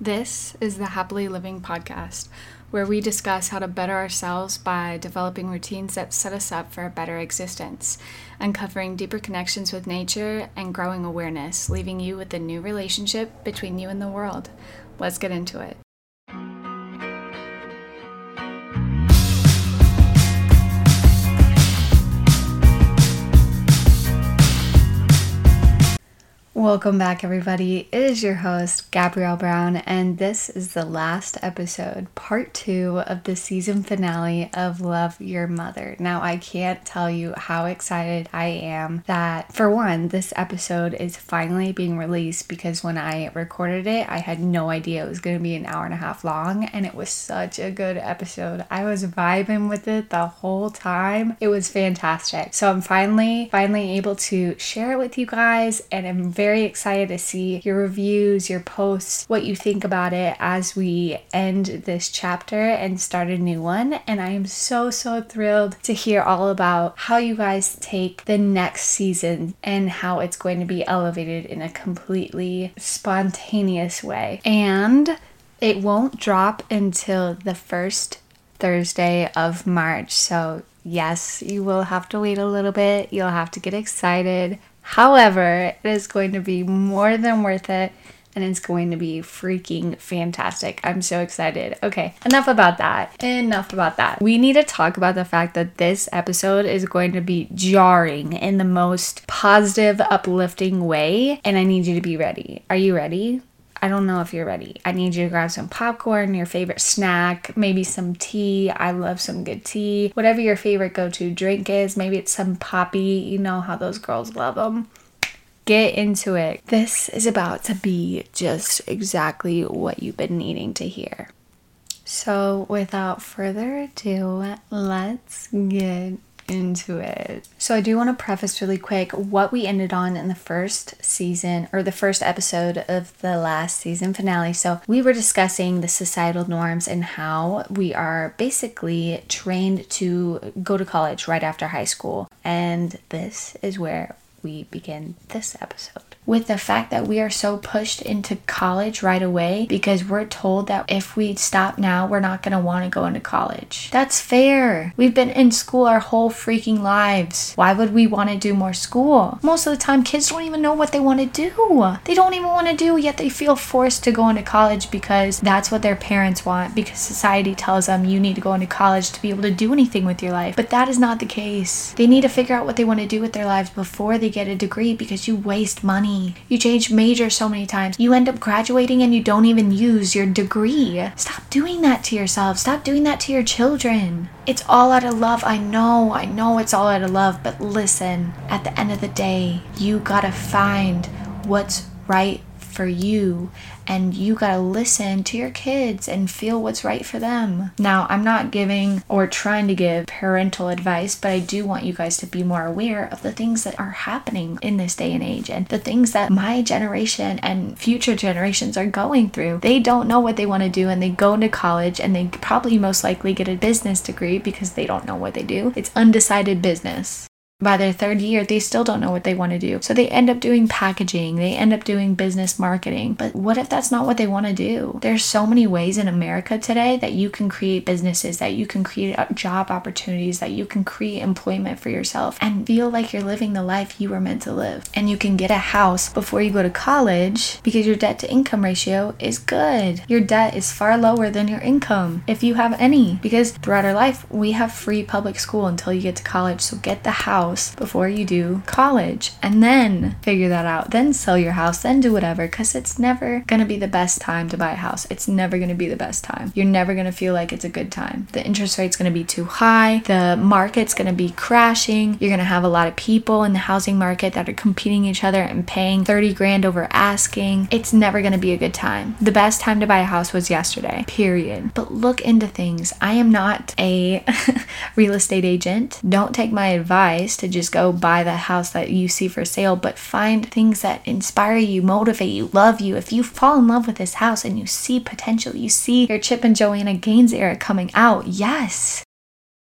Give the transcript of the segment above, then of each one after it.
This is the Happily Living podcast, where we discuss how to better ourselves by developing routines that set us up for a better existence, uncovering deeper connections with nature, and growing awareness, leaving you with a new relationship between you and the world. Let's get into it. Welcome back, everybody. It is your host, Gabrielle Brown, and this is the last episode, part two of the season finale of Love Your Mother. Now, I can't tell you how excited I am that, for one, this episode is finally being released because when I recorded it, I had no idea it was going to be an hour and a half long, and it was such a good episode. I was vibing with it the whole time. It was fantastic. So, I'm finally, finally able to share it with you guys, and I'm very very excited to see your reviews, your posts, what you think about it as we end this chapter and start a new one. And I am so, so thrilled to hear all about how you guys take the next season and how it's going to be elevated in a completely spontaneous way. And it won't drop until the first Thursday of March. So, yes, you will have to wait a little bit. You'll have to get excited. However, it is going to be more than worth it and it's going to be freaking fantastic. I'm so excited. Okay, enough about that. Enough about that. We need to talk about the fact that this episode is going to be jarring in the most positive, uplifting way, and I need you to be ready. Are you ready? I don't know if you're ready. I need you to grab some popcorn, your favorite snack, maybe some tea. I love some good tea. Whatever your favorite go to drink is, maybe it's some Poppi. You know how those girls love them. Get into it. This is about to be just exactly what you've been needing to hear. So, without further ado, let's get into it. So, I do want to preface really quick what we ended on in the first season or the first episode of the last season finale. So, we were discussing the societal norms and how we are basically trained to go to college right after high school. And this is where we begin this episode with the fact that we are so pushed into college right away because we're told that if we stop now, we're not going to want to go into college. That's fair. We've been in school our whole freaking lives. Why would we want to do more school? Most of the time, kids don't even know what they want to do. They don't even want to do, yet they feel forced to go into college because that's what their parents want, because society tells them you need to go into college to be able to do anything with your life. But that is not the case. They need to figure out what they want to do with their lives before they get a degree because you waste money you change major so many times. You end up graduating and you don't even use your degree. Stop doing that to yourself. Stop doing that to your children. It's all out of love. I know, I know it's all out of love, but listen, at the end of the day, you gotta find what's right for you and you got to listen to your kids and feel what's right for them. Now, I'm not giving or trying to give parental advice, but I do want you guys to be more aware of the things that are happening in this day and age and the things that my generation and future generations are going through. They don't know what they want to do and they go into college and they probably most likely get a business degree because they don't know what they do. It's undecided business by their third year, they still don't know what they want to do. So they end up doing packaging, they end up doing business marketing. But what if that's not what they want to do? There's so many ways in America today that you can create businesses, that you can create uh, job opportunities, that you can create employment for yourself and feel like you're living the life you were meant to live. And you can get a house before you go to college because your debt to income ratio is good. Your debt is far lower than your income if you have any. Because throughout our life, we have free public school until you get to college. So get the house house before you do college and then figure that out. Then sell your house, then do whatever because it's never going to be the best time to buy a house. It's never going to be the best time. You're never going to feel like it's a good time. The interest rate's going to be too high. The market's going to be crashing. You're going to have a lot of people in the housing market that are competing each other and paying 30 grand over asking. It's never going to be a good time. The best time to buy a house was yesterday, period. But look into things. I am not a real estate agent. Don't take my advice to just go buy the house that you see for sale, but find things that inspire you, motivate you, love you. If you fall in love with this house and you see potential, you see your Chip and Joanna Gaines era coming out, yes,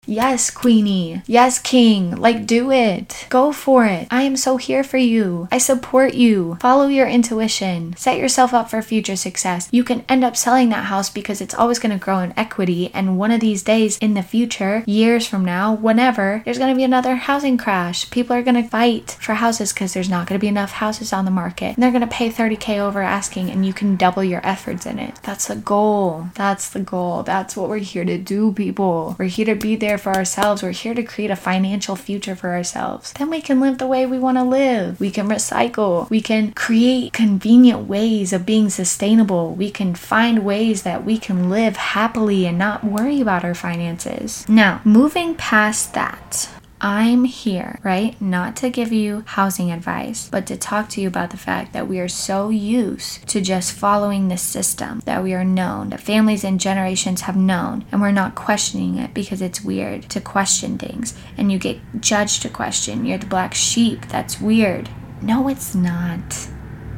Yes, Queenie. Yes, King. Like, do it. Go for it. I am so here for you. I support you. Follow your intuition. Set yourself up for future success. You can end up selling that house because it's always going to grow in equity. And one of these days in the future, years from now, whenever, there's going to be another housing crash. People are going to fight for houses because there's not going to be enough houses on the market. And they're going to pay 30K over asking, and you can double your efforts in it. That's the goal. That's the goal. That's what we're here to do, people. We're here to be there for ourselves. We're here to create a financial future for ourselves. Then we can live the way we want to live. We can recycle. We can create convenient ways of being sustainable. We can find ways that we can live happily and not worry about our finances. Now, moving past that, I'm here, right? Not to give you housing advice, but to talk to you about the fact that we are so used to just following the system that we are known, that families and generations have known, and we're not questioning it because it's weird to question things and you get judged to question. You're the black sheep. That's weird. No, it's not.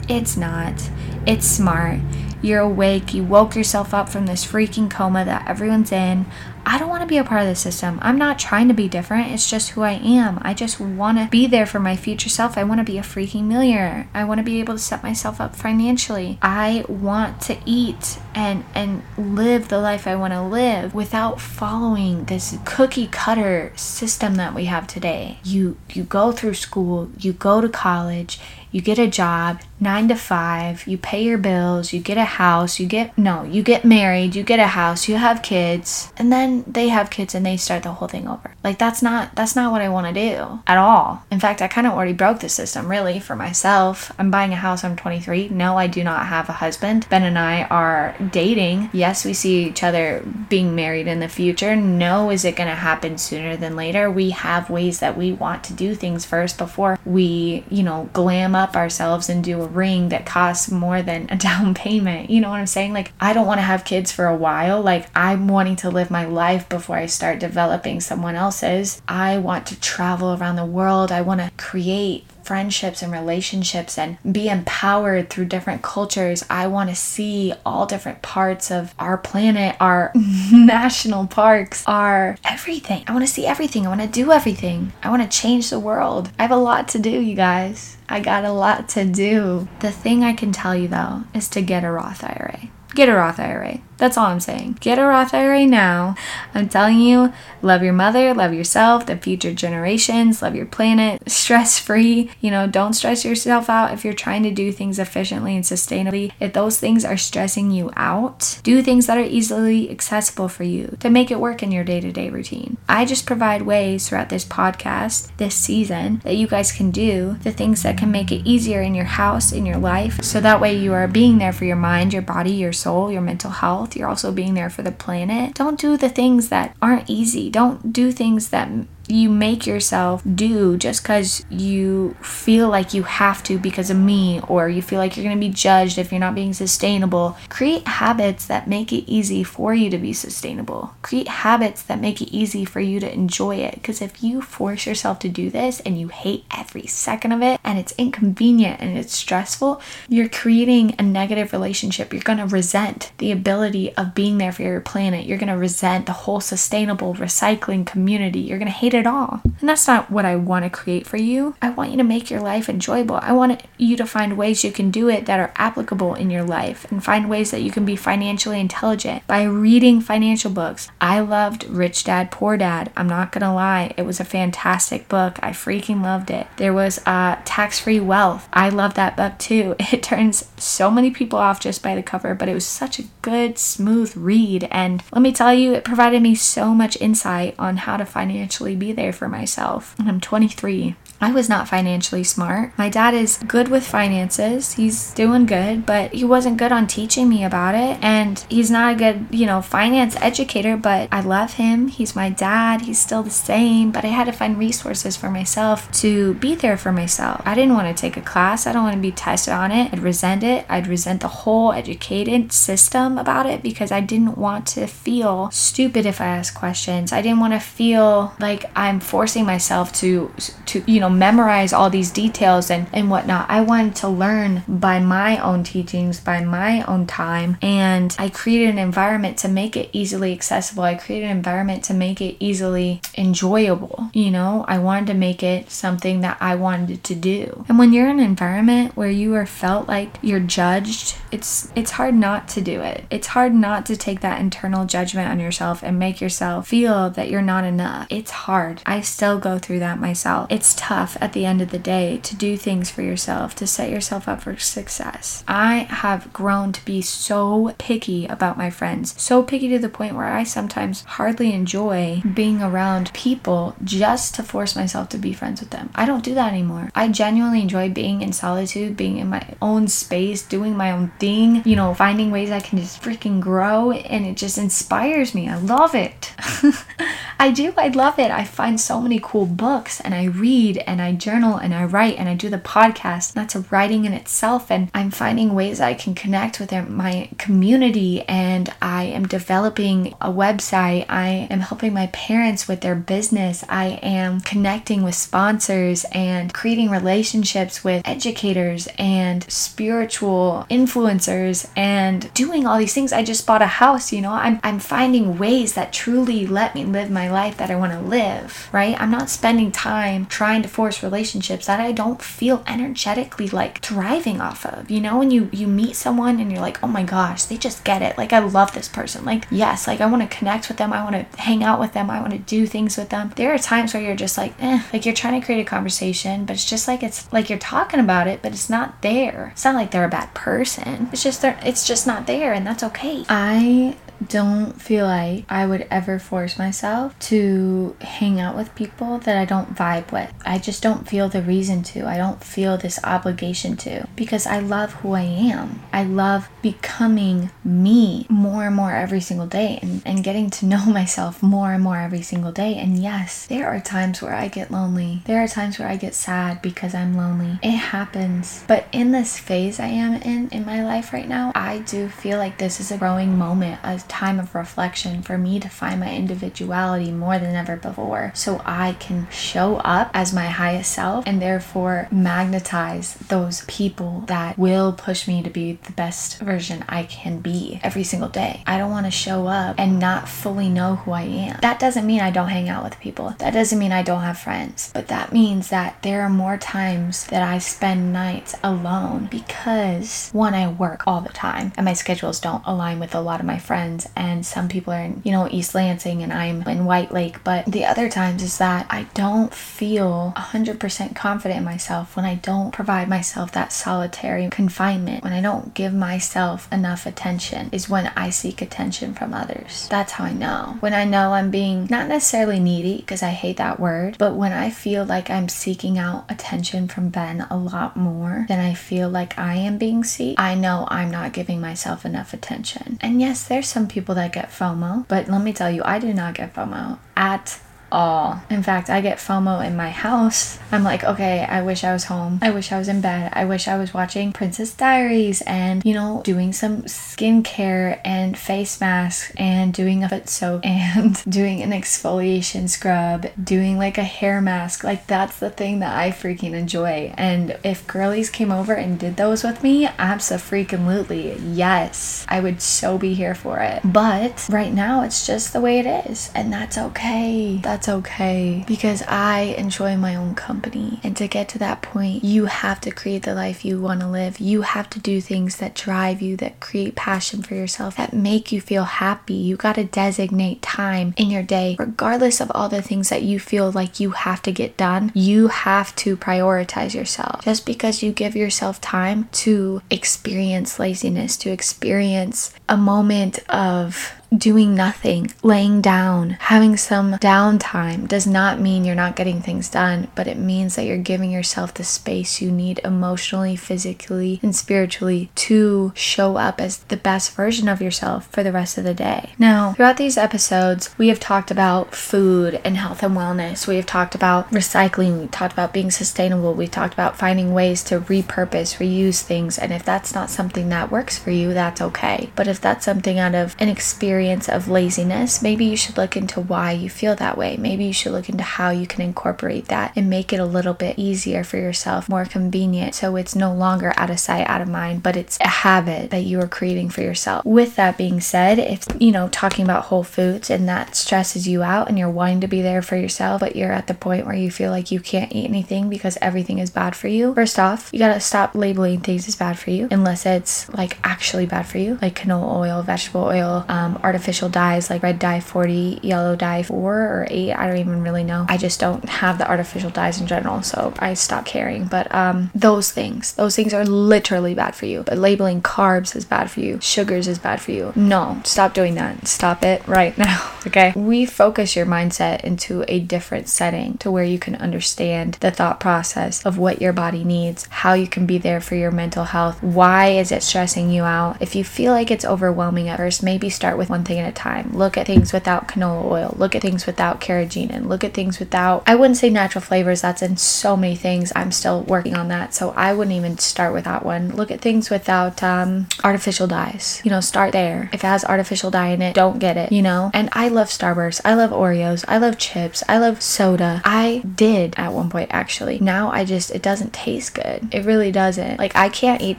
It's not. It's smart. You're awake. You woke yourself up from this freaking coma that everyone's in. I don't want to be a part of the system. I'm not trying to be different. It's just who I am. I just want to be there for my future self. I want to be a freaking millionaire. I want to be able to set myself up financially. I want to eat and and live the life I want to live without following this cookie cutter system that we have today. You you go through school, you go to college, you get a job, nine to five, you pay your bills, you get a house, you get, no, you get married, you get a house, you have kids, and then they have kids and they start the whole thing over. Like, that's not, that's not what I want to do at all. In fact, I kind of already broke the system really for myself. I'm buying a house, I'm 23. No, I do not have a husband. Ben and I are dating. Yes, we see each other being married in the future. No, is it going to happen sooner than later? We have ways that we want to do things first before we, you know, glam up ourselves and do a ring that costs more than a down payment. You know what I'm saying? Like, I don't want to have kids for a while. Like, I'm wanting to live my life before I start developing someone else's. I want to travel around the world. I want to create friendships and relationships and be empowered through different cultures. I want to see all different parts of our planet, our national parks, our everything. I want to see everything. I want to do everything. I want to change the world. I have a lot to do, you guys. I got a lot to do. The thing I can tell you though is to get a Roth IRA. Get a Roth IRA. That's all I'm saying. Get a Roth IRA now. I'm telling you, love your mother, love yourself, the future generations, love your planet, stress free. You know, don't stress yourself out if you're trying to do things efficiently and sustainably. If those things are stressing you out, do things that are easily accessible for you to make it work in your day to day routine. I just provide ways throughout this podcast, this season, that you guys can do the things that can make it easier in your house, in your life, so that way you are being there for your mind, your body, your soul, your mental health health, you're also being there for the planet. Don't do the things that aren't easy. Don't do things that you make yourself do just because you feel like you have to because of me, or you feel like you're going to be judged if you're not being sustainable. Create habits that make it easy for you to be sustainable. Create habits that make it easy for you to enjoy it. Because if you force yourself to do this and you hate every second of it and it's inconvenient and it's stressful, you're creating a negative relationship. You're going to resent the ability of being there for your planet. You're going to resent the whole sustainable recycling community. You're going to hate it all. And that's not what I want to create for you. I want you to make your life enjoyable. I want you to find ways you can do it that are applicable in your life and find ways that you can be financially intelligent by reading financial books. I loved Rich Dad Poor Dad. I'm not going to lie, it was a fantastic book. I freaking loved it. There was uh, Tax Free Wealth. I love that book too. It turns so many people off just by the cover, but it was such a good, smooth read. And let me tell you, it provided me so much insight on how to financially be be there for myself. And I'm 23. I was not financially smart. My dad is good with finances. He's doing good, but he wasn't good on teaching me about it. And he's not a good, you know, finance educator, but I love him. He's my dad. He's still the same, but I had to find resources for myself to be there for myself. I didn't want to take a class. I don't want to be tested on it. I'd resent it. I'd resent the whole educated system about it because I didn't want to feel stupid if I asked questions. I didn't want to feel like I'm forcing myself to to, you know, memorize all these details and, and whatnot. I wanted to learn by my own teachings, by my own time. And I created an environment to make it easily accessible. I created an environment to make it easily enjoyable. You know, I wanted to make it something that I wanted to do. And when you're in an environment where you are felt like you're judged, it's it's hard not to do it. It's hard not to take that internal judgment on yourself and make yourself feel that you're not enough. It's hard. I still go through that myself. It's tough at the end of the day to do things for yourself, to set yourself up for success. I have grown to be so picky about my friends, so picky to the point where I sometimes hardly enjoy being around people just to force myself to be friends with them. I don't do that anymore. I genuinely enjoy being in solitude, being in my own space, doing my own thing, you know, finding ways I can just freaking grow, and it just inspires me. I love it. I do. I love it. I find so many cool books and I read and I journal and I write and I do the podcast. That's a writing in itself. And I'm finding ways I can connect with my community and I am developing a website. I am helping my parents with their business. I am connecting with sponsors and creating relationships with educators and spiritual influencers and doing all these things. I just bought a house, you know, I'm, I'm finding ways that truly let me live my life that I want to live, right? I'm not spending time trying to force relationships that I don't feel energetically like thriving off of. You know, when you you meet someone and you're like, "Oh my gosh, they just get it. Like I love this person. Like yes, like I want to connect with them. I want to hang out with them. I want to do things with them." There are times where you're just like, "Eh," like you're trying to create a conversation, but it's just like it's like you're talking about it, but it's not there. It's not like they're a bad person. It's just they're it's just not there and that's okay. I don't feel like I would ever force myself to hang out with people that I don't vibe with. I just don't feel the reason to. I don't feel this obligation to because I love who I am. I love becoming me more and more every single day and, and getting to know myself more and more every single day. And yes, there are times where I get lonely. There are times where I get sad because I'm lonely. It happens. But in this phase I am in in my life right now, I do feel like this is a growing moment, a time of reflection for me to find my individuality more than ever before so I can show up as my highest self and therefore magnetize those people that will push me to be the best version I can be every single day. I don't want to show up and not fully know who I am. That doesn't mean I don't hang out with people. That doesn't mean I don't have friends. But that means that there are more times that I spend nights alone because one, I work all the time and my schedules don't align with a lot of my friends and some people are in, you know, East Lansing and I'm in White Lake. But the other times is that I don't feel 100% confident in myself when I don't provide myself that solitary confinement, when I don't give myself enough attention, is when I seek attention from others. That's how I know. When I know I'm being not necessarily needy, because I hate that word, but when I feel like I'm seeking out attention from Ben a lot more than I feel like I am being sought, I know I'm not giving myself enough attention. And yes, there's some people that get FOMO, but let me tell you, I do not get FOMO at all. In fact, I get FOMO in my house. I'm like, okay, I wish I was home. I wish I was in bed. I wish I was watching Princess Diaries and, you know, doing some skincare and face masks and doing a foot soap and doing an exfoliation scrub, doing like a hair mask. Like, that's the thing that I freaking enjoy. And if girlies came over and did those with me, absolutely, yes, I would so be here for it. But right now, it's just the way it is. And that's okay. That's that's okay because I enjoy my own company. And to get to that point, you have to create the life you want to live. You have to do things that drive you, that create passion for yourself, that make you feel happy. You got to designate time in your day, regardless of all the things that you feel like you have to get done. You have to prioritize yourself. Just because you give yourself time to experience laziness, to experience a moment of doing nothing, laying down, having some downtime does not mean you're not getting things done, but it means that you're giving yourself the space you need emotionally, physically, and spiritually to show up as the best version of yourself for the rest of the day. Now, throughout these episodes, we have talked about food and health and wellness. We have talked about recycling. We talked about being sustainable. We talked about finding ways to repurpose, reuse things. And if that's not something that works for you, that's okay. But if that's something out of an experience, experience of laziness, maybe you should look into why you feel that way. Maybe you should look into how you can incorporate that and make it a little bit easier for yourself, more convenient. So it's no longer out of sight, out of mind, but it's a habit that you are creating for yourself. With that being said, if you know, talking about whole foods and that stresses you out and you're wanting to be there for yourself, but you're at the point where you feel like you can't eat anything because everything is bad for you, first off, you gotta stop labeling things as bad for you unless it's like actually bad for you, like canola oil, vegetable oil, um, artificial dyes like red dye 40, yellow dye 4 or 8. I don't even really know. I just don't have the artificial dyes in general, so I stopped caring. But um, those things, those things are literally bad for you. But labeling carbs as bad for you, sugars is bad for you. No, stop doing that. Stop it right now. Okay. Refocus your mindset into a different setting to where you can understand the thought process of what your body needs, how you can be there for your mental health. Why is it stressing you out? If you feel like it's overwhelming at first, maybe start with one thing at a time. Look at things without canola oil. Look at things without carrageenan. Look at things without, I wouldn't say natural flavors. That's in so many things. I'm still working on that. So I wouldn't even start with that one. Look at things without um, artificial dyes. You know, start there. If it has artificial dye in it, don't get it, you know? And I love Starburst. I love Oreos. I love chips. I love soda. I did at one point actually. Now I just, it doesn't taste good. It really doesn't. Like I can't eat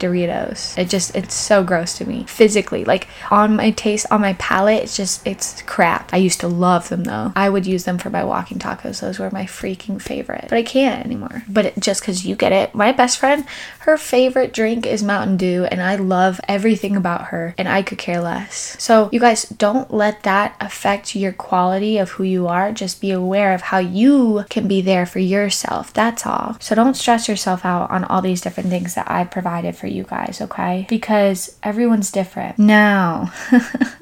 Doritos. It just, it's so gross to me physically. Like on my taste, on my palate, it's just, it's crap. I used to love them though. I would use them for my walking tacos. Those were my freaking favorite. But I can't anymore. But it, just because you get it, my best friend, her favorite drink is Mountain Dew, and I love everything about her, and I could care less. So, you guys, don't let that affect your quality of who you are. Just be aware of how you can be there for yourself. That's all. So, don't stress yourself out on all these different things that I provided for you guys, okay? Because everyone's different. Now,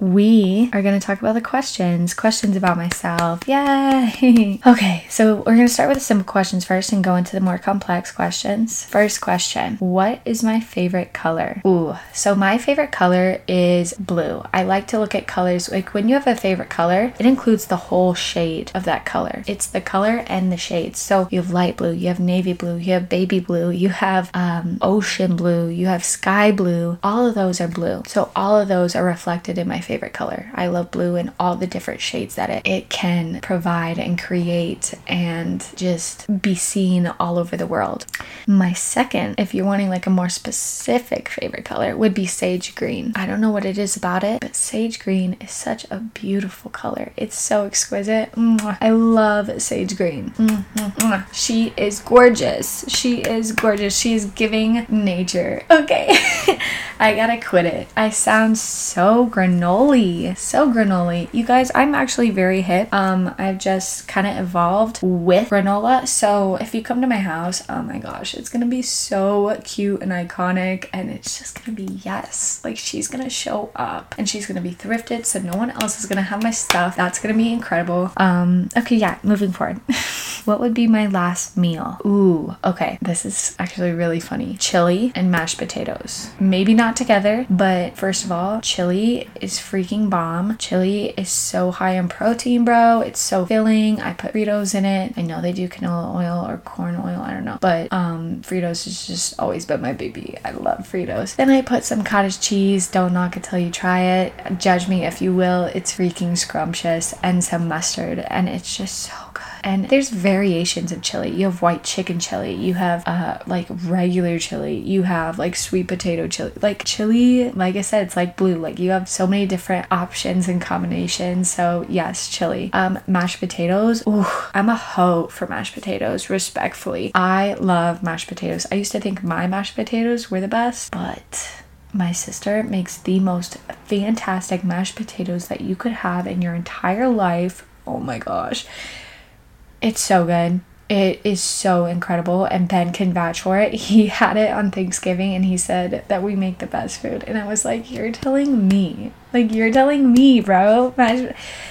we are going to talk about the questions. Questions about myself. Yay! okay, so we're going to start with the simple questions first and go into the more complex questions. First question What is my favorite color? Ooh, so my favorite color is blue. I like to look at colors like when you have a favorite color, it includes the whole shade of that color. It's the color and the shades. So you have light blue, you have navy blue, you have baby blue, you have um, ocean blue, you have sky blue. All of those are blue. So all of those are reflected in my favorite color. I love blue and all the different shades that it, it can provide and create and just be seen all over the world. My second, if you're wanting like a more specific favorite color, would be sage green. I don't know what it is about it, but sage green is such a beautiful color. It's so exquisite. Mwah. I love sage green. Mwah. She is gorgeous. She is gorgeous. She is giving nature. Okay. I gotta quit it. I sound so granola. So granola. You guys, I'm actually very hip. Um, I've just kind of evolved with granola. So if you come to my house, oh my gosh, it's gonna be so cute and iconic, and it's just gonna be yes. Like she's gonna show up and she's gonna be thrifted, so no one else is gonna have my stuff. That's gonna be incredible. Um, okay, yeah, moving forward. what would be my last meal? Ooh, okay. This is actually really funny. Chili and mashed potatoes. Maybe not together, but first of all, chili is freaking bomb. Chili is so high in protein, bro. It's so filling. I put Fritos in it. I know they do canola oil or corn oil, I don't know. But um Fritos has just always been my baby. I love Fritos. Then I put some cottage cheese. Don't knock it till you try it. Judge me if you will. It's freaking scrumptious and some mustard and it's just so. And there's variations of chili. You have white chicken chili. You have uh like regular chili. You have like sweet potato chili. Like chili, like I said, it's like blue. Like you have so many different options and combinations. So yes, chili. Um, mashed potatoes. Ooh, I'm a hoe for mashed potatoes. Respectfully, I love mashed potatoes. I used to think my mashed potatoes were the best, but my sister makes the most fantastic mashed potatoes that you could have in your entire life. Oh my gosh. It's so good. It is so incredible, and Ben can vouch for it. He had it on Thanksgiving and he said that we make the best food. And I was like, You're telling me. Like, you're telling me, bro.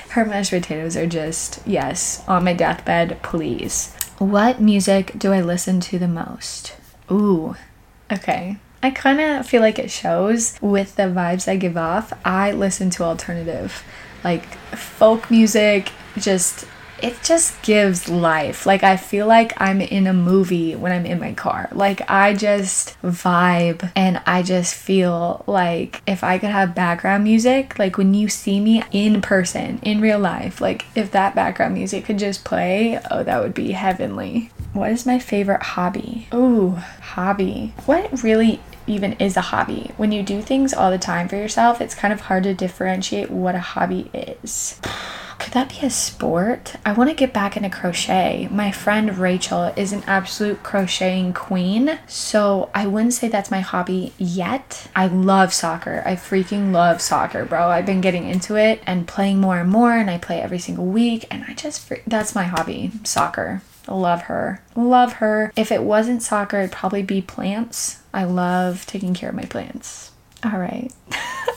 Her mashed potatoes are just, yes, on my deathbed, please. What music do I listen to the most? Ooh, okay. I kind of feel like it shows with the vibes I give off. I listen to alternative, like folk music, just it just gives life. Like I feel like I'm in a movie when I'm in my car. Like I just vibe and I just feel like if I could have background music, like when you see me in person, in real life, like if that background music could just play, oh, that would be heavenly. What is my favorite hobby? Ooh, hobby. What really even is a hobby? When you do things all the time for yourself, it's kind of hard to differentiate what a hobby is. Could that be a sport? I want to get back into crochet. My friend Rachel is an absolute crocheting queen, so I wouldn't say that's my hobby yet. I love soccer. I freaking love soccer, bro. I've been getting into it and playing more and more, and I play every single week, and I just, that's my hobby soccer. Love her. Love her. If it wasn't soccer, it'd probably be plants. I love taking care of my plants. All right.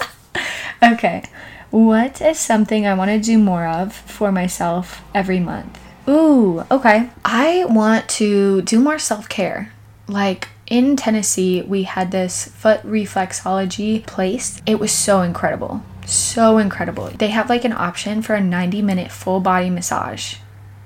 okay. What is something I want to do more of for myself every month? Ooh, okay. I want to do more self care. Like in Tennessee, we had this foot reflexology place. It was so incredible. So incredible. They have like an option for a 90 minute full body massage.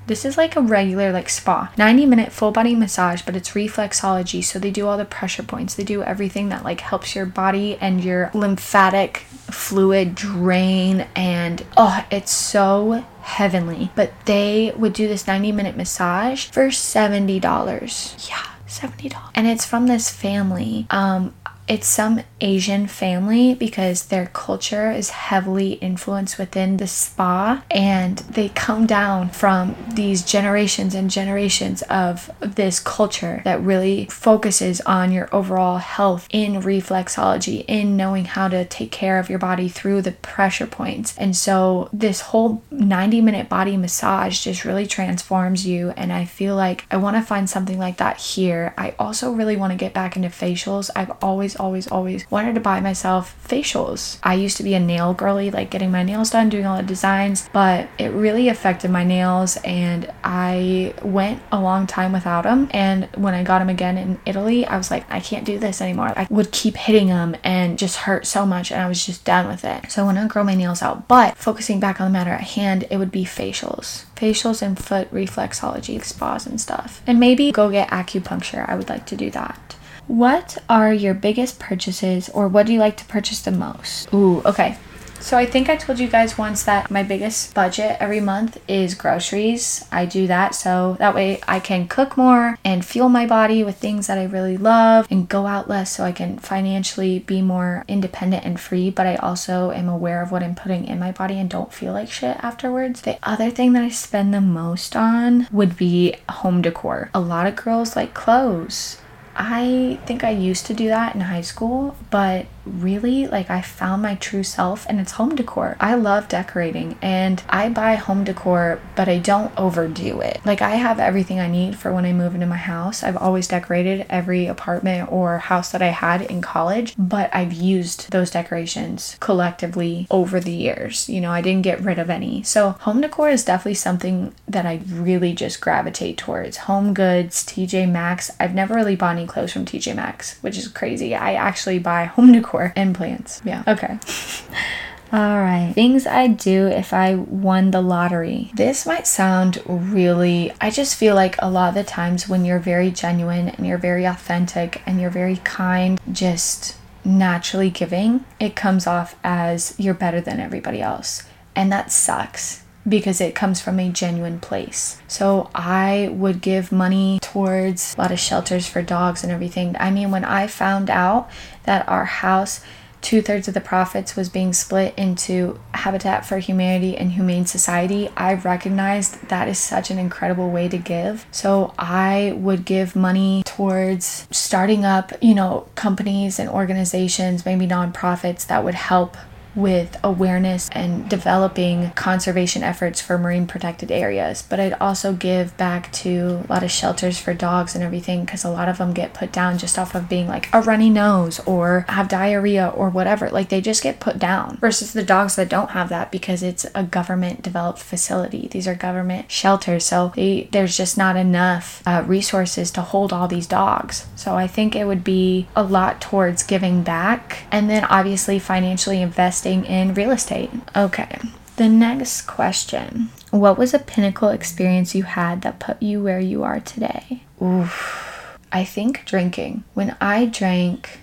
This is like a regular like spa. 90 minute full body massage, but it's reflexology. So they do all the pressure points. They do everything that like helps your body and your lymphatic fluid drain and oh, it's so heavenly. But they would do this 90 minute massage for $70. Yeah. $70 and it's from this family um it's some Asian family because their culture is heavily influenced within the spa and they come down from these generations and generations of this culture that really focuses on your overall health in reflexology, in knowing how to take care of your body through the pressure points. And so this whole 90 minute body massage just really transforms you. And I feel like I want to find something like that here. I also really want to get back into facials. I've always, always, always wanted to buy myself facials. I used to be a nail girly, like getting my nails done, doing all the designs, but it really affected my nails and I went a long time without them. And when I got them again in Italy, I was like, I can't do this anymore. I would keep hitting them and just hurt so much and I was just done with it. So I want to grow my nails out. But focusing back on the matter at hand, it would be facials. Facials and foot reflexology spas and stuff. And maybe go get acupuncture. I would like to do that. What are your biggest purchases or what do you like to purchase the most? Ooh, okay. So I think I told you guys once that my biggest budget every month is groceries. I do that so that way I can cook more and fuel my body with things that I really love and go out less so I can financially be more independent and free, but I also am aware of what I'm putting in my body and don't feel like shit afterwards. The other thing that I spend the most on would be home decor. A lot of girls like clothes. I think I used to do that in high school, but really like I found my true self and it's home decor. I love decorating and I buy home decor, but I don't overdo it. Like I have everything I need for when I move into my house. I've always decorated every apartment or house that I had in college, but I've used those decorations collectively over the years. You know, I didn't get rid of any. So home decor is definitely something that I really just gravitate towards. Home goods, TJ Maxx. I've never really bought any clothes from TJ Maxx, which is crazy. I actually buy home decor decor and plants. Yeah. Okay. All right. Things I'd do if I won the lottery. This might sound really, I just feel like a lot of the times when you're very genuine and you're very authentic and you're very kind, just naturally giving, it comes off as you're better than everybody else. And that sucks because it comes from a genuine place. So I would give money towards a lot of shelters for dogs and everything. I mean, when I found out that our house two thirds of the profits was being split into Habitat for Humanity and Humane Society, I recognized that is such an incredible way to give. So I would give money towards starting up, you know, companies and organizations, maybe nonprofits that would help with awareness and developing conservation efforts for marine protected areas. But I'd also give back to a lot of shelters for dogs and everything because a lot of them get put down just off of being like a runny nose or have diarrhea or whatever. Like they just get put down versus the dogs that don't have that because it's a government developed facility. These are government shelters. So they, there's just not enough uh, resources to hold all these dogs. So I think it would be a lot towards giving back and then obviously financially investing investing in real estate. Okay. The next question What was a pinnacle experience you had that put you where you are today? Oof. I think drinking. When I drank,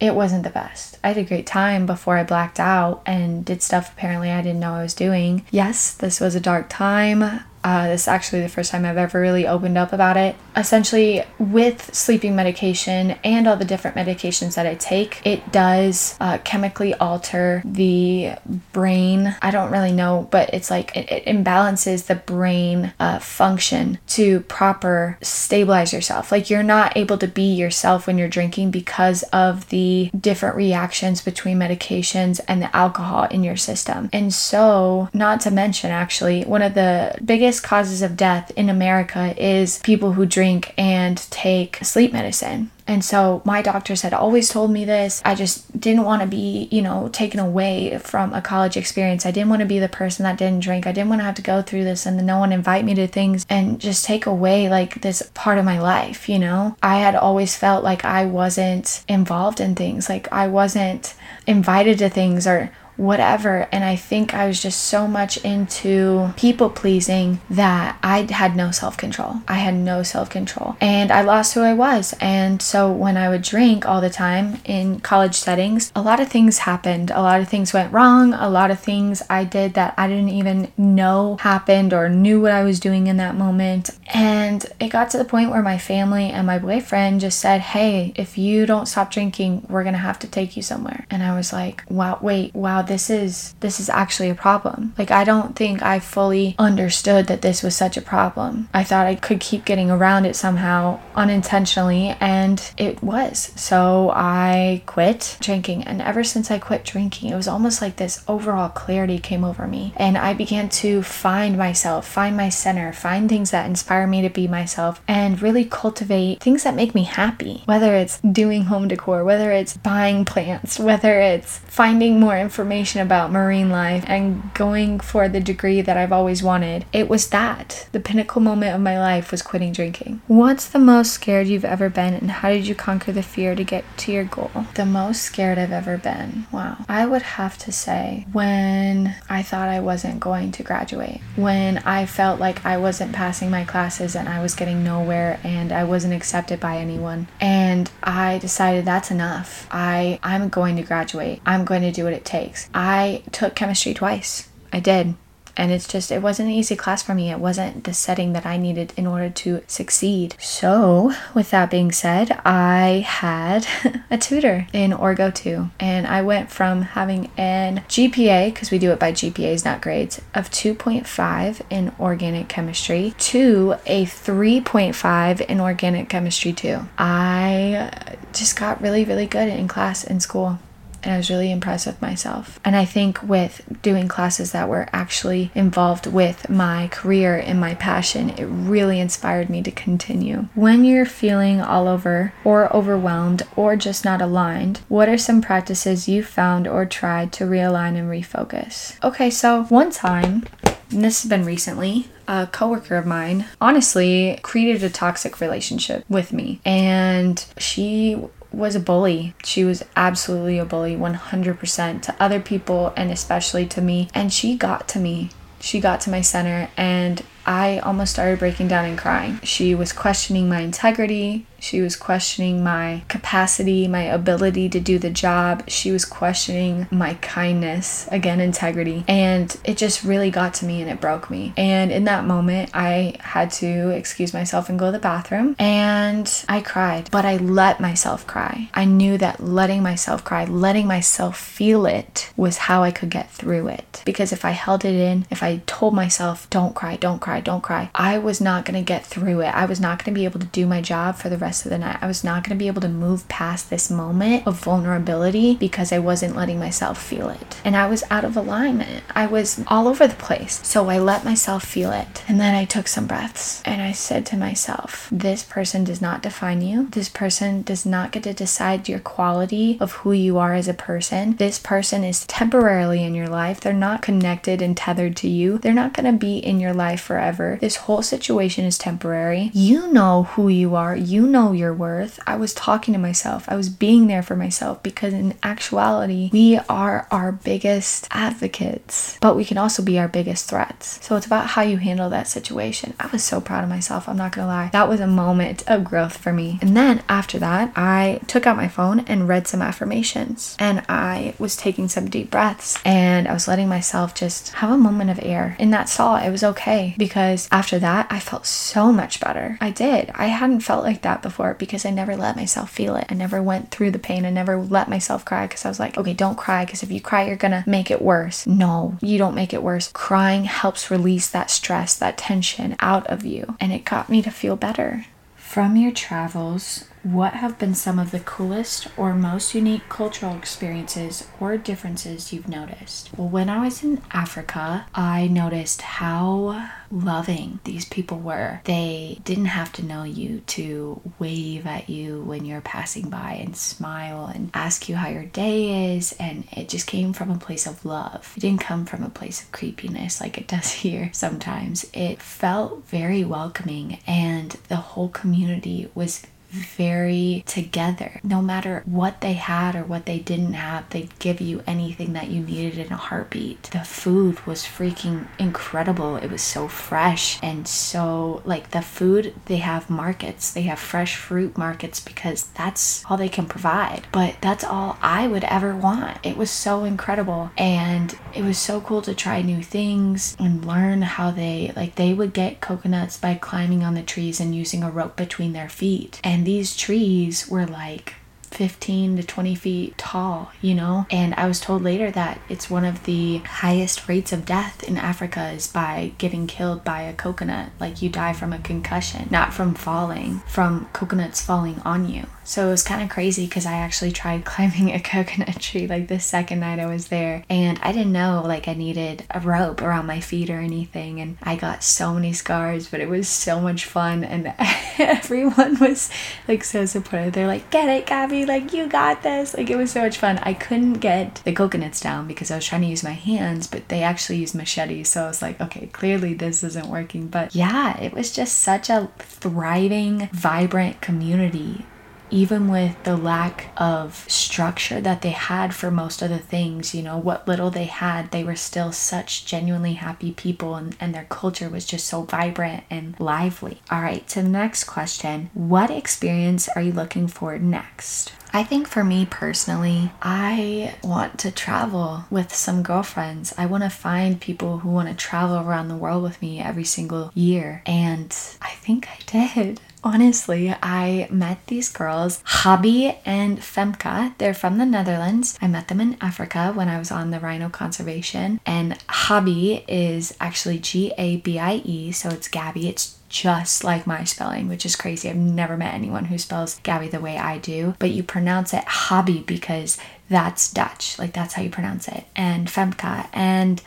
it wasn't the best. I had a great time before I blacked out and did stuff apparently I didn't know I was doing. Yes, this was a dark time. Uh, this is actually the first time I've ever really opened up about it. Essentially, with sleeping medication and all the different medications that I take, it does uh, chemically alter the brain. I don't really know, but it's like it, it imbalances the brain uh, function to proper stabilize yourself. Like you're not able to be yourself when you're drinking because of the different reactions between medications and the alcohol in your system. And so, not to mention, actually, one of the biggest biggest causes of death in America is people who drink and take sleep medicine. And so my doctors had always told me this. I just didn't want to be, you know, taken away from a college experience. I didn't want to be the person that didn't drink. I didn't want to have to go through this and no one invite me to things and just take away like this part of my life, you know? I had always felt like I wasn't involved in things, like I wasn't invited to things or whatever. And I think I was just so much into people pleasing that I had no self control. I had no self control and I lost who I was. And so when I would drink all the time in college settings, a lot of things happened. A lot of things went wrong. A lot of things I did that I didn't even know happened or knew what I was doing in that moment. And it got to the point where my family and my boyfriend just said, Hey, if you don't stop drinking, we're to have to take you somewhere. And I was like, Wow, wait, wow, this is this is actually a problem. Like I don't think I fully understood that this was such a problem. I thought I could keep getting around it somehow unintentionally and it was. So I quit drinking and ever since I quit drinking, it was almost like this overall clarity came over me and I began to find myself, find my center, find things that inspire me to be myself and really cultivate things that make me happy. Whether it's doing home decor, whether it's buying plants, whether it's finding more information about marine life and going for the degree that I've always wanted. It was that. The pinnacle moment of my life was quitting drinking. What's the most scared you've ever been and how did you conquer the fear to get to your goal? The most scared I've ever been. Wow. I would have to say when I thought I wasn't going to graduate, when I felt like I wasn't passing my classes and I was getting nowhere and I wasn't accepted by anyone. And I decided that's enough. I I'm going to graduate. I'm going to do what it takes. I took chemistry twice. I did. And it's just, it wasn't an easy class for me. It wasn't the setting that I needed in order to succeed. So, with that being said, I had a tutor in Orgo 2. And I went from having an GPA, because we do it by GPAs, not grades, of 2.5 in organic chemistry to a 3.5 in organic chemistry 2. I just got really, really good in class in school and I was really impressed with myself. And I think with doing classes that were actually involved with my career and my passion, it really inspired me to continue. When you're feeling all over or overwhelmed or just not aligned, what are some practices you found or tried to realign and refocus? Okay, so one time, this has been recently, a coworker of mine honestly created a toxic relationship with me and she was a bully. She was absolutely a bully 100% to other people and especially to me. And she got to me. She got to my center and I almost started breaking down and crying. She was questioning my integrity. She was questioning my capacity, my ability to do the job. She was questioning my kindness, again, integrity. And it just really got to me and it broke me. And in that moment, I had to excuse myself and go to the bathroom. And I cried, but I let myself cry. I knew that letting myself cry, letting myself feel it was how I could get through it. Because if I held it in, if I told myself, don't cry, don't cry, don't cry, I was not going to get through it. I was not going to be able to do my job for the rest rest of the night. I was not going to be able to move past this moment of vulnerability because I wasn't letting myself feel it. And I was out of alignment. I was all over the place. So I let myself feel it. And then I took some breaths and I said to myself, this person does not define you. This person does not get to decide your quality of who you are as a person. This person is temporarily in your life. They're not connected and tethered to you. They're not going to be in your life forever. This whole situation is temporary. You know who you are. You know know your worth. I was talking to myself. I was being there for myself because in actuality, we are our biggest advocates, but we can also be our biggest threats. So it's about how you handle that situation. I was so proud of myself. I'm not to lie. That was a moment of growth for me. And then after that, I took out my phone and read some affirmations and I was taking some deep breaths and I was letting myself just have a moment of air. In that stall, it was okay because after that, I felt so much better. I did. I hadn't felt like that before because I never let myself feel it. I never went through the pain. I never let myself cry because I was like, okay, don't cry because if you cry, you're gonna make it worse. No, you don't make it worse. Crying helps release that stress, that tension out of you. And it got me to feel better. From your travels, what have been some of the coolest or most unique cultural experiences or differences you've noticed? Well, when I was in Africa, I noticed how loving these people were. They didn't have to know you to wave at you when you're passing by and smile and ask you how your day is. And it just came from a place of love. It didn't come from a place of creepiness like it does here sometimes. It felt very welcoming, and the whole community was very together. No matter what they had or what they didn't have, they'd give you anything that you needed in a heartbeat. The food was freaking incredible. It was so fresh and so like the food, they have markets, they have fresh fruit markets because that's all they can provide. But that's all I would ever want. It was so incredible and it was so cool to try new things and learn how they like they would get coconuts by climbing on the trees and using a rope between their feet. And and these trees were like 15 to 20 feet tall, you know? And I was told later that it's one of the highest rates of death in Africa is by getting killed by a coconut. Like you die from a concussion, not from falling, from coconuts falling on you. So it was kind of crazy because I actually tried climbing a coconut tree like the second night I was there. And I didn't know like I needed a rope around my feet or anything. And I got so many scars, but it was so much fun. And everyone was like so supportive. They're like, get it, Gabby, like you got this. Like it was so much fun. I couldn't get the coconuts down because I was trying to use my hands, but they actually used machetes. So I was like, okay, clearly this isn't working. But yeah, it was just such a thriving, vibrant community even with the lack of structure that they had for most of the things, you know, what little they had, they were still such genuinely happy people and, and their culture was just so vibrant and lively. All right, to the next question What experience are you looking for next? I think for me personally, I want to travel with some girlfriends. I want to find people who want to travel around the world with me every single year. And I think I did. Honestly, I met these girls, Habi and Femke. They're from the Netherlands. I met them in Africa when I was on the rhino conservation. And Habi is actually G A B I E, so it's Gabby. It's just like my spelling, which is crazy. I've never met anyone who spells Gabby the way I do, but you pronounce it hobby because that's Dutch. Like that's how you pronounce it. And Femke. And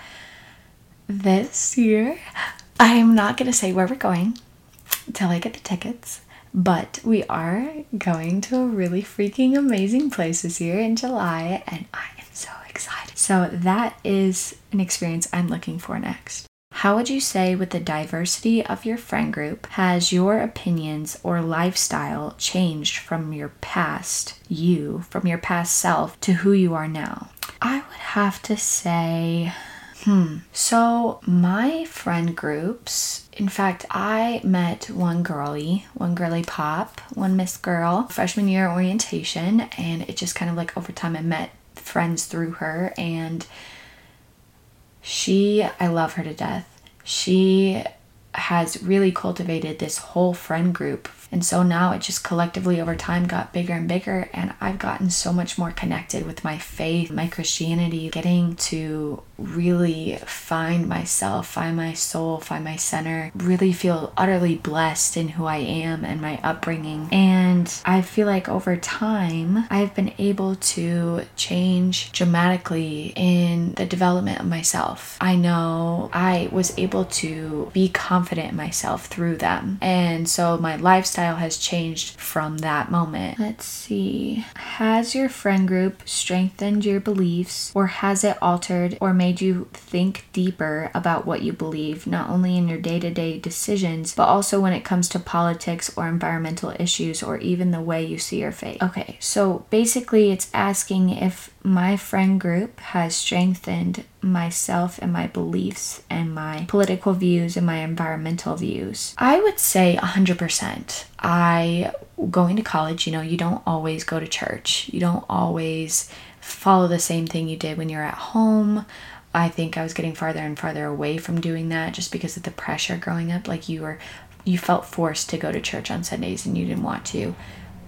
this year, I'm not going to say where we're going till I get the tickets. But we are going to a really freaking amazing place this year in July, and I am so excited. So, that is an experience I'm looking for next. How would you say, with the diversity of your friend group, has your opinions or lifestyle changed from your past you, from your past self, to who you are now? I would have to say, hmm. So, my friend groups, in fact, I met one girly, one girly pop, one Miss Girl, freshman year orientation, and it just kind of like over time I met friends through her and she, I love her to death. She has really cultivated this whole friend group and so now it just collectively over time got bigger and bigger. And I've gotten so much more connected with my faith, my Christianity, getting to really find myself, find my soul, find my center, really feel utterly blessed in who I am and my upbringing. And I feel like over time, I've been able to change dramatically in the development of myself. I know I was able to be confident in myself through them. And so my lifestyle lifestyle has changed from that moment. Let's see. Has your friend group strengthened your beliefs or has it altered or made you think deeper about what you believe, not only in your day to day decisions, but also when it comes to politics or environmental issues or even the way you see your faith? Okay, so basically, it's asking if my friend group has strengthened myself and my beliefs and my political views and my environmental views. I would say 100%. I going to college, you know, you don't always go to church. You don't always follow the same thing you did when you're at home. I think I was getting farther and farther away from doing that just because of the pressure growing up. Like you were, you felt forced to go to church on Sundays and you didn't want to.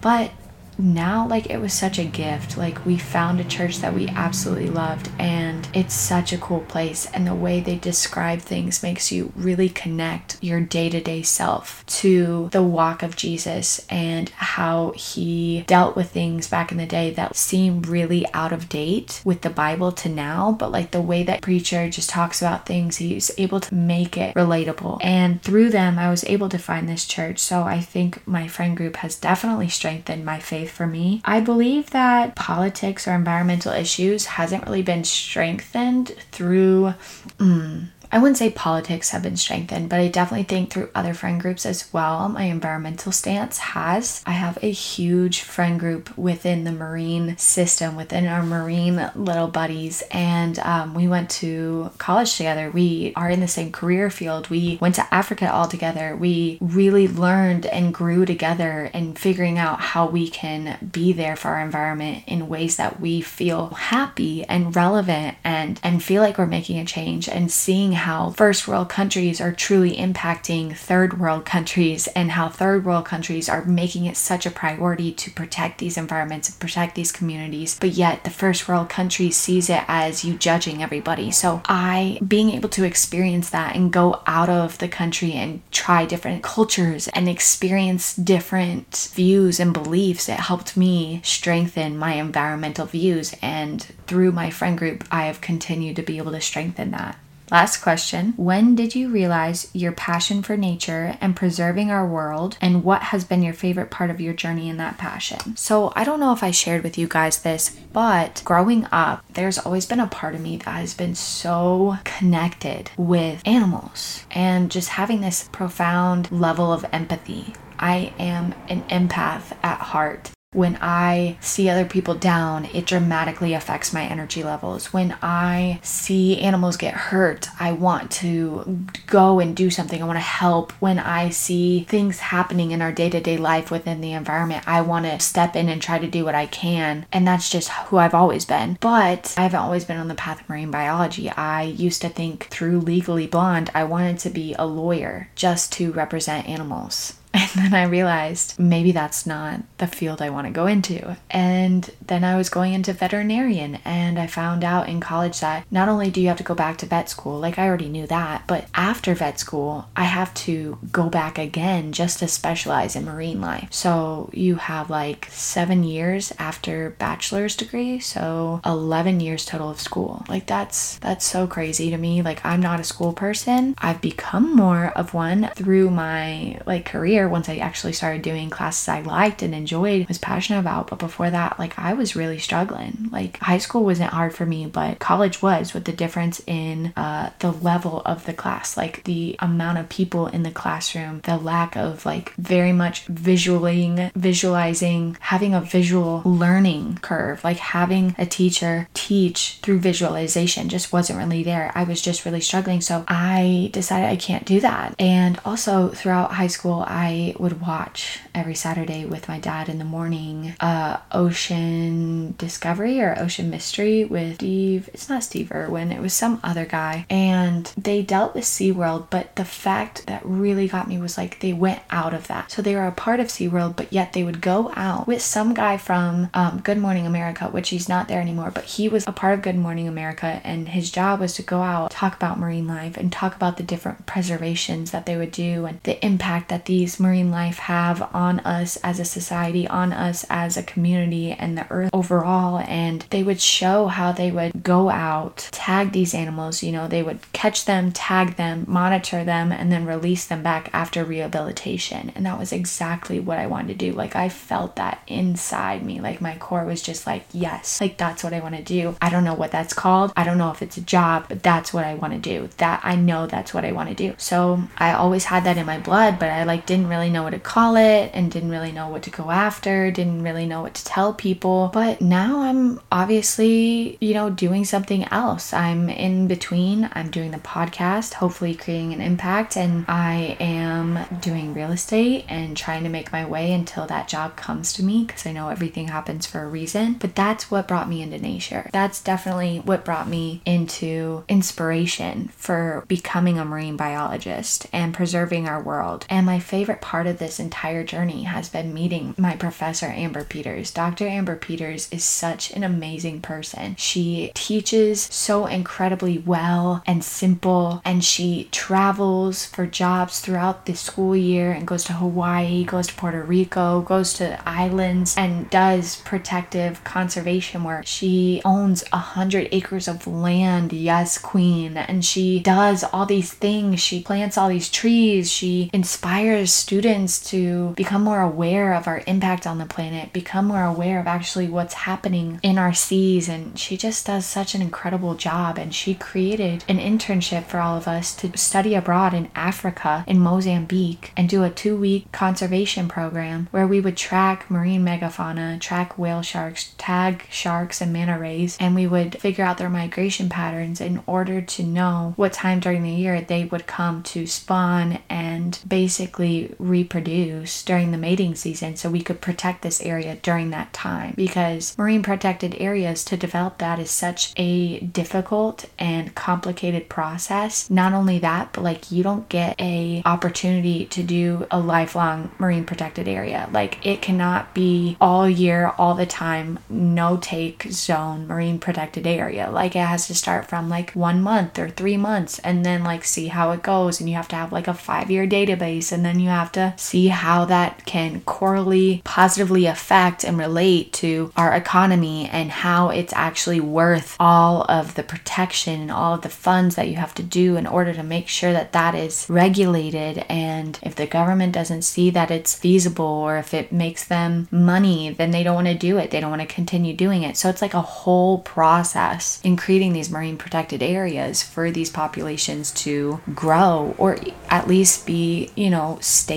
But now like it was such a gift. Like we found a church that we absolutely loved and it's such a cool place and the way they describe things makes you really connect your day-to-day self to the walk of Jesus and how he dealt with things back in the day that seem really out of date with the Bible to now but like the way that preacher just talks about things he's able to make it relatable. And through them I was able to find this church. So I think my friend group has definitely strengthened my faith for me. I believe that politics or environmental issues hasn't really been strengthened through mm, I wouldn't say politics have been strengthened, but I definitely think through other friend groups as well, my environmental stance has. I have a huge friend group within the Marine system, within our Marine little buddies, and um, we went to college together. We are in the same career field. We went to Africa all together. We really learned and grew together in figuring out how we can be there for our environment in ways that we feel happy and relevant and and feel like we're making a change and seeing first world countries are truly impacting third world countries and how third world countries are making it such a priority to protect these environments and protect these communities. But yet the first world country sees it as you judging everybody. So I being able to experience that and go out of the country and try different cultures and experience different views and beliefs, it helped me strengthen my environmental views and through my friend group I have continued to be able to strengthen that. Last question When did you realize your passion for nature and preserving our world, and what has been your favorite part of your journey in that passion? So, I don't know if I shared with you guys this, but growing up, there's always been a part of me that has been so connected with animals and just having this profound level of empathy. I am an empath at heart when I see other people down, it dramatically affects my energy levels. When I see animals get hurt, I want to go and do something. I want to help. When I see things happening in our day to day life within the environment, I want to step in and try to do what I can. And that's just who I've always been. But I haven't always been on the path of marine biology. I used to think through Legally Blonde, I wanted to be a lawyer just to represent animals. And then I realized maybe that's not the field I want to go into. And then I was going into veterinarian, and I found out in college that not only do you have to go back to vet school, like I already knew that, but after vet school, I have to go back again just to specialize in marine life. So you have like seven years after bachelor's degree, so 11 years total of school. Like that's that's so crazy to me. Like I'm not a school person. I've become more of one through my like career once I actually started doing classes I liked and enjoyed, was passionate about. But before that, like I was really struggling. Like high school wasn't hard for me, but college was with the difference in uh, the level of the class, like the amount of people in the classroom, the lack of like very much visualing, visualizing, having a visual learning curve, like having a teacher teach through visualization just wasn't really there. I was just really struggling. So I decided I can't do that. And also throughout high school, I I would watch every Saturday with my dad in the morning uh, Ocean Discovery or Ocean Mystery with Steve. It's not Steve Irwin, it was some other guy. And they dealt with SeaWorld, but the fact that really got me was like they went out of that. So they were a part of SeaWorld, but yet they would go out with some guy from um, Good Morning America, which he's not there anymore, but he was a part of Good Morning America, and his job was to go out, talk about marine life, and talk about the different preservations that they would do and the impact that these marine life have on us as a society, on us as a community, and the earth overall. And they would show how they would go out, tag these animals, you know, they would catch them, tag them, monitor them, and then release them back after rehabilitation. And that was exactly what I wanted to do. Like, I felt that inside me. Like, my core was just like, yes, like that's what I want to do. I don't know what that's called. I don't know if it's a job, but that's what I want to do. That I know that's what I want to do. So I always had that in my blood, but I like didn't really know what to call it and didn't really know what to go after, didn't really know what to tell people. But now I'm obviously, you know, doing something else. I'm in between. I'm doing the podcast, hopefully creating an impact, and I am doing real estate and trying to make my way until that job comes to me because I know everything happens for a reason. But that's what brought me into nature. That's definitely what brought me into inspiration for becoming a marine biologist and preserving our world. And my favorite part of this entire journey has been meeting my professor, Amber Peters. Dr. Amber Peters is such an amazing person. She teaches so incredibly well and simple, and she travels for jobs throughout the school year and goes to Hawaii, goes to Puerto Rico, goes to islands, and does protective conservation work. She owns a hundred acres of land, yes, queen, and she does all these things. She plants all these trees. She inspires students to become more aware of our impact on the planet, become more aware of actually what's happening in our seas. And she just does such an incredible job. And she created an internship for all of us to study abroad in Africa, in Mozambique, and do a two week conservation program where we would track marine megafauna, track whale sharks, tag sharks and manta rays, and we would figure out their migration patterns in order to know what time during the year they would come to spawn and basically reproduce during the mating season so we could protect this area during that time. Because marine protected areas to develop that is such a difficult and complicated process. Not only that but like you don't get a opportunity to do a lifelong marine protected area. Like it cannot be all year all the time no take zone marine protected area. Like it has to start from like one month or three months and then like see how it goes. And you have to have like a five year database and then you have to see how that can correlate positively affect and relate to our economy and how it's actually worth all of the protection and all of the funds that you have to do in order to make sure that that is regulated and if the government doesn't see that it's feasible or if it makes them money then they don't want to do it they don't want to continue doing it so it's like a whole process in creating these marine protected areas for these populations to grow or at least be, you know, stable.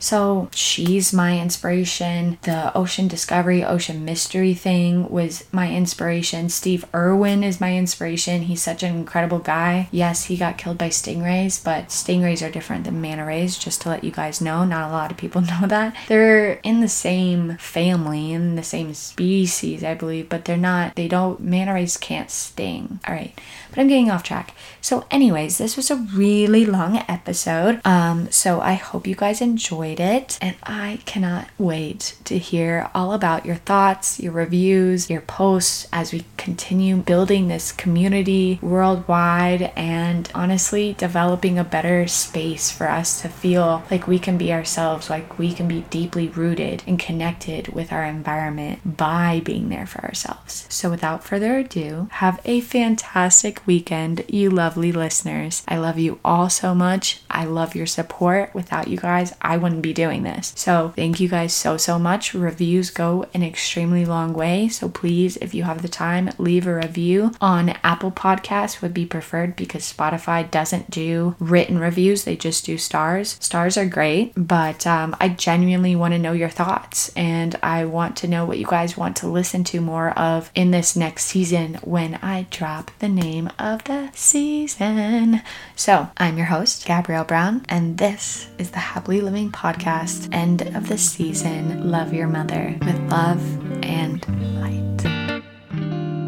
So she's my inspiration. The ocean discovery, ocean mystery thing was my inspiration. Steve Irwin is my inspiration. He's such an incredible guy. Yes, he got killed by stingrays, but stingrays are different than manta rays, just to let you guys know. Not a lot of people know that. They're in the same family, in the same species, I believe, but they're not, they don't, manta rays can't sting. All right but I'm getting off track. So, anyways, this was a really long episode. Um, so I hope you guys enjoyed it, and I cannot wait to hear all about your thoughts, your reviews, your posts as we continue building this community worldwide and honestly developing a better space for us to feel like we can be ourselves, like we can be deeply rooted and connected with our environment by being there for ourselves. So, without further ado, have a fantastic weekend, you lovely listeners. I love you all so much. I love your support. Without you guys, I wouldn't be doing this. So, thank you guys so, so much. Reviews go an extremely long way. So, please, if you have the time, leave a review on Apple Podcasts would be preferred because Spotify doesn't do written reviews, they just do stars. Stars are great, but um, I genuinely want to know your thoughts and I want to know what you guys want to listen to more of in this next season when I drop the name of the season season. So, I'm your host, Gabrielle Brown, and this is the Happily Living Podcast, end of the season. Love your mother with love and light.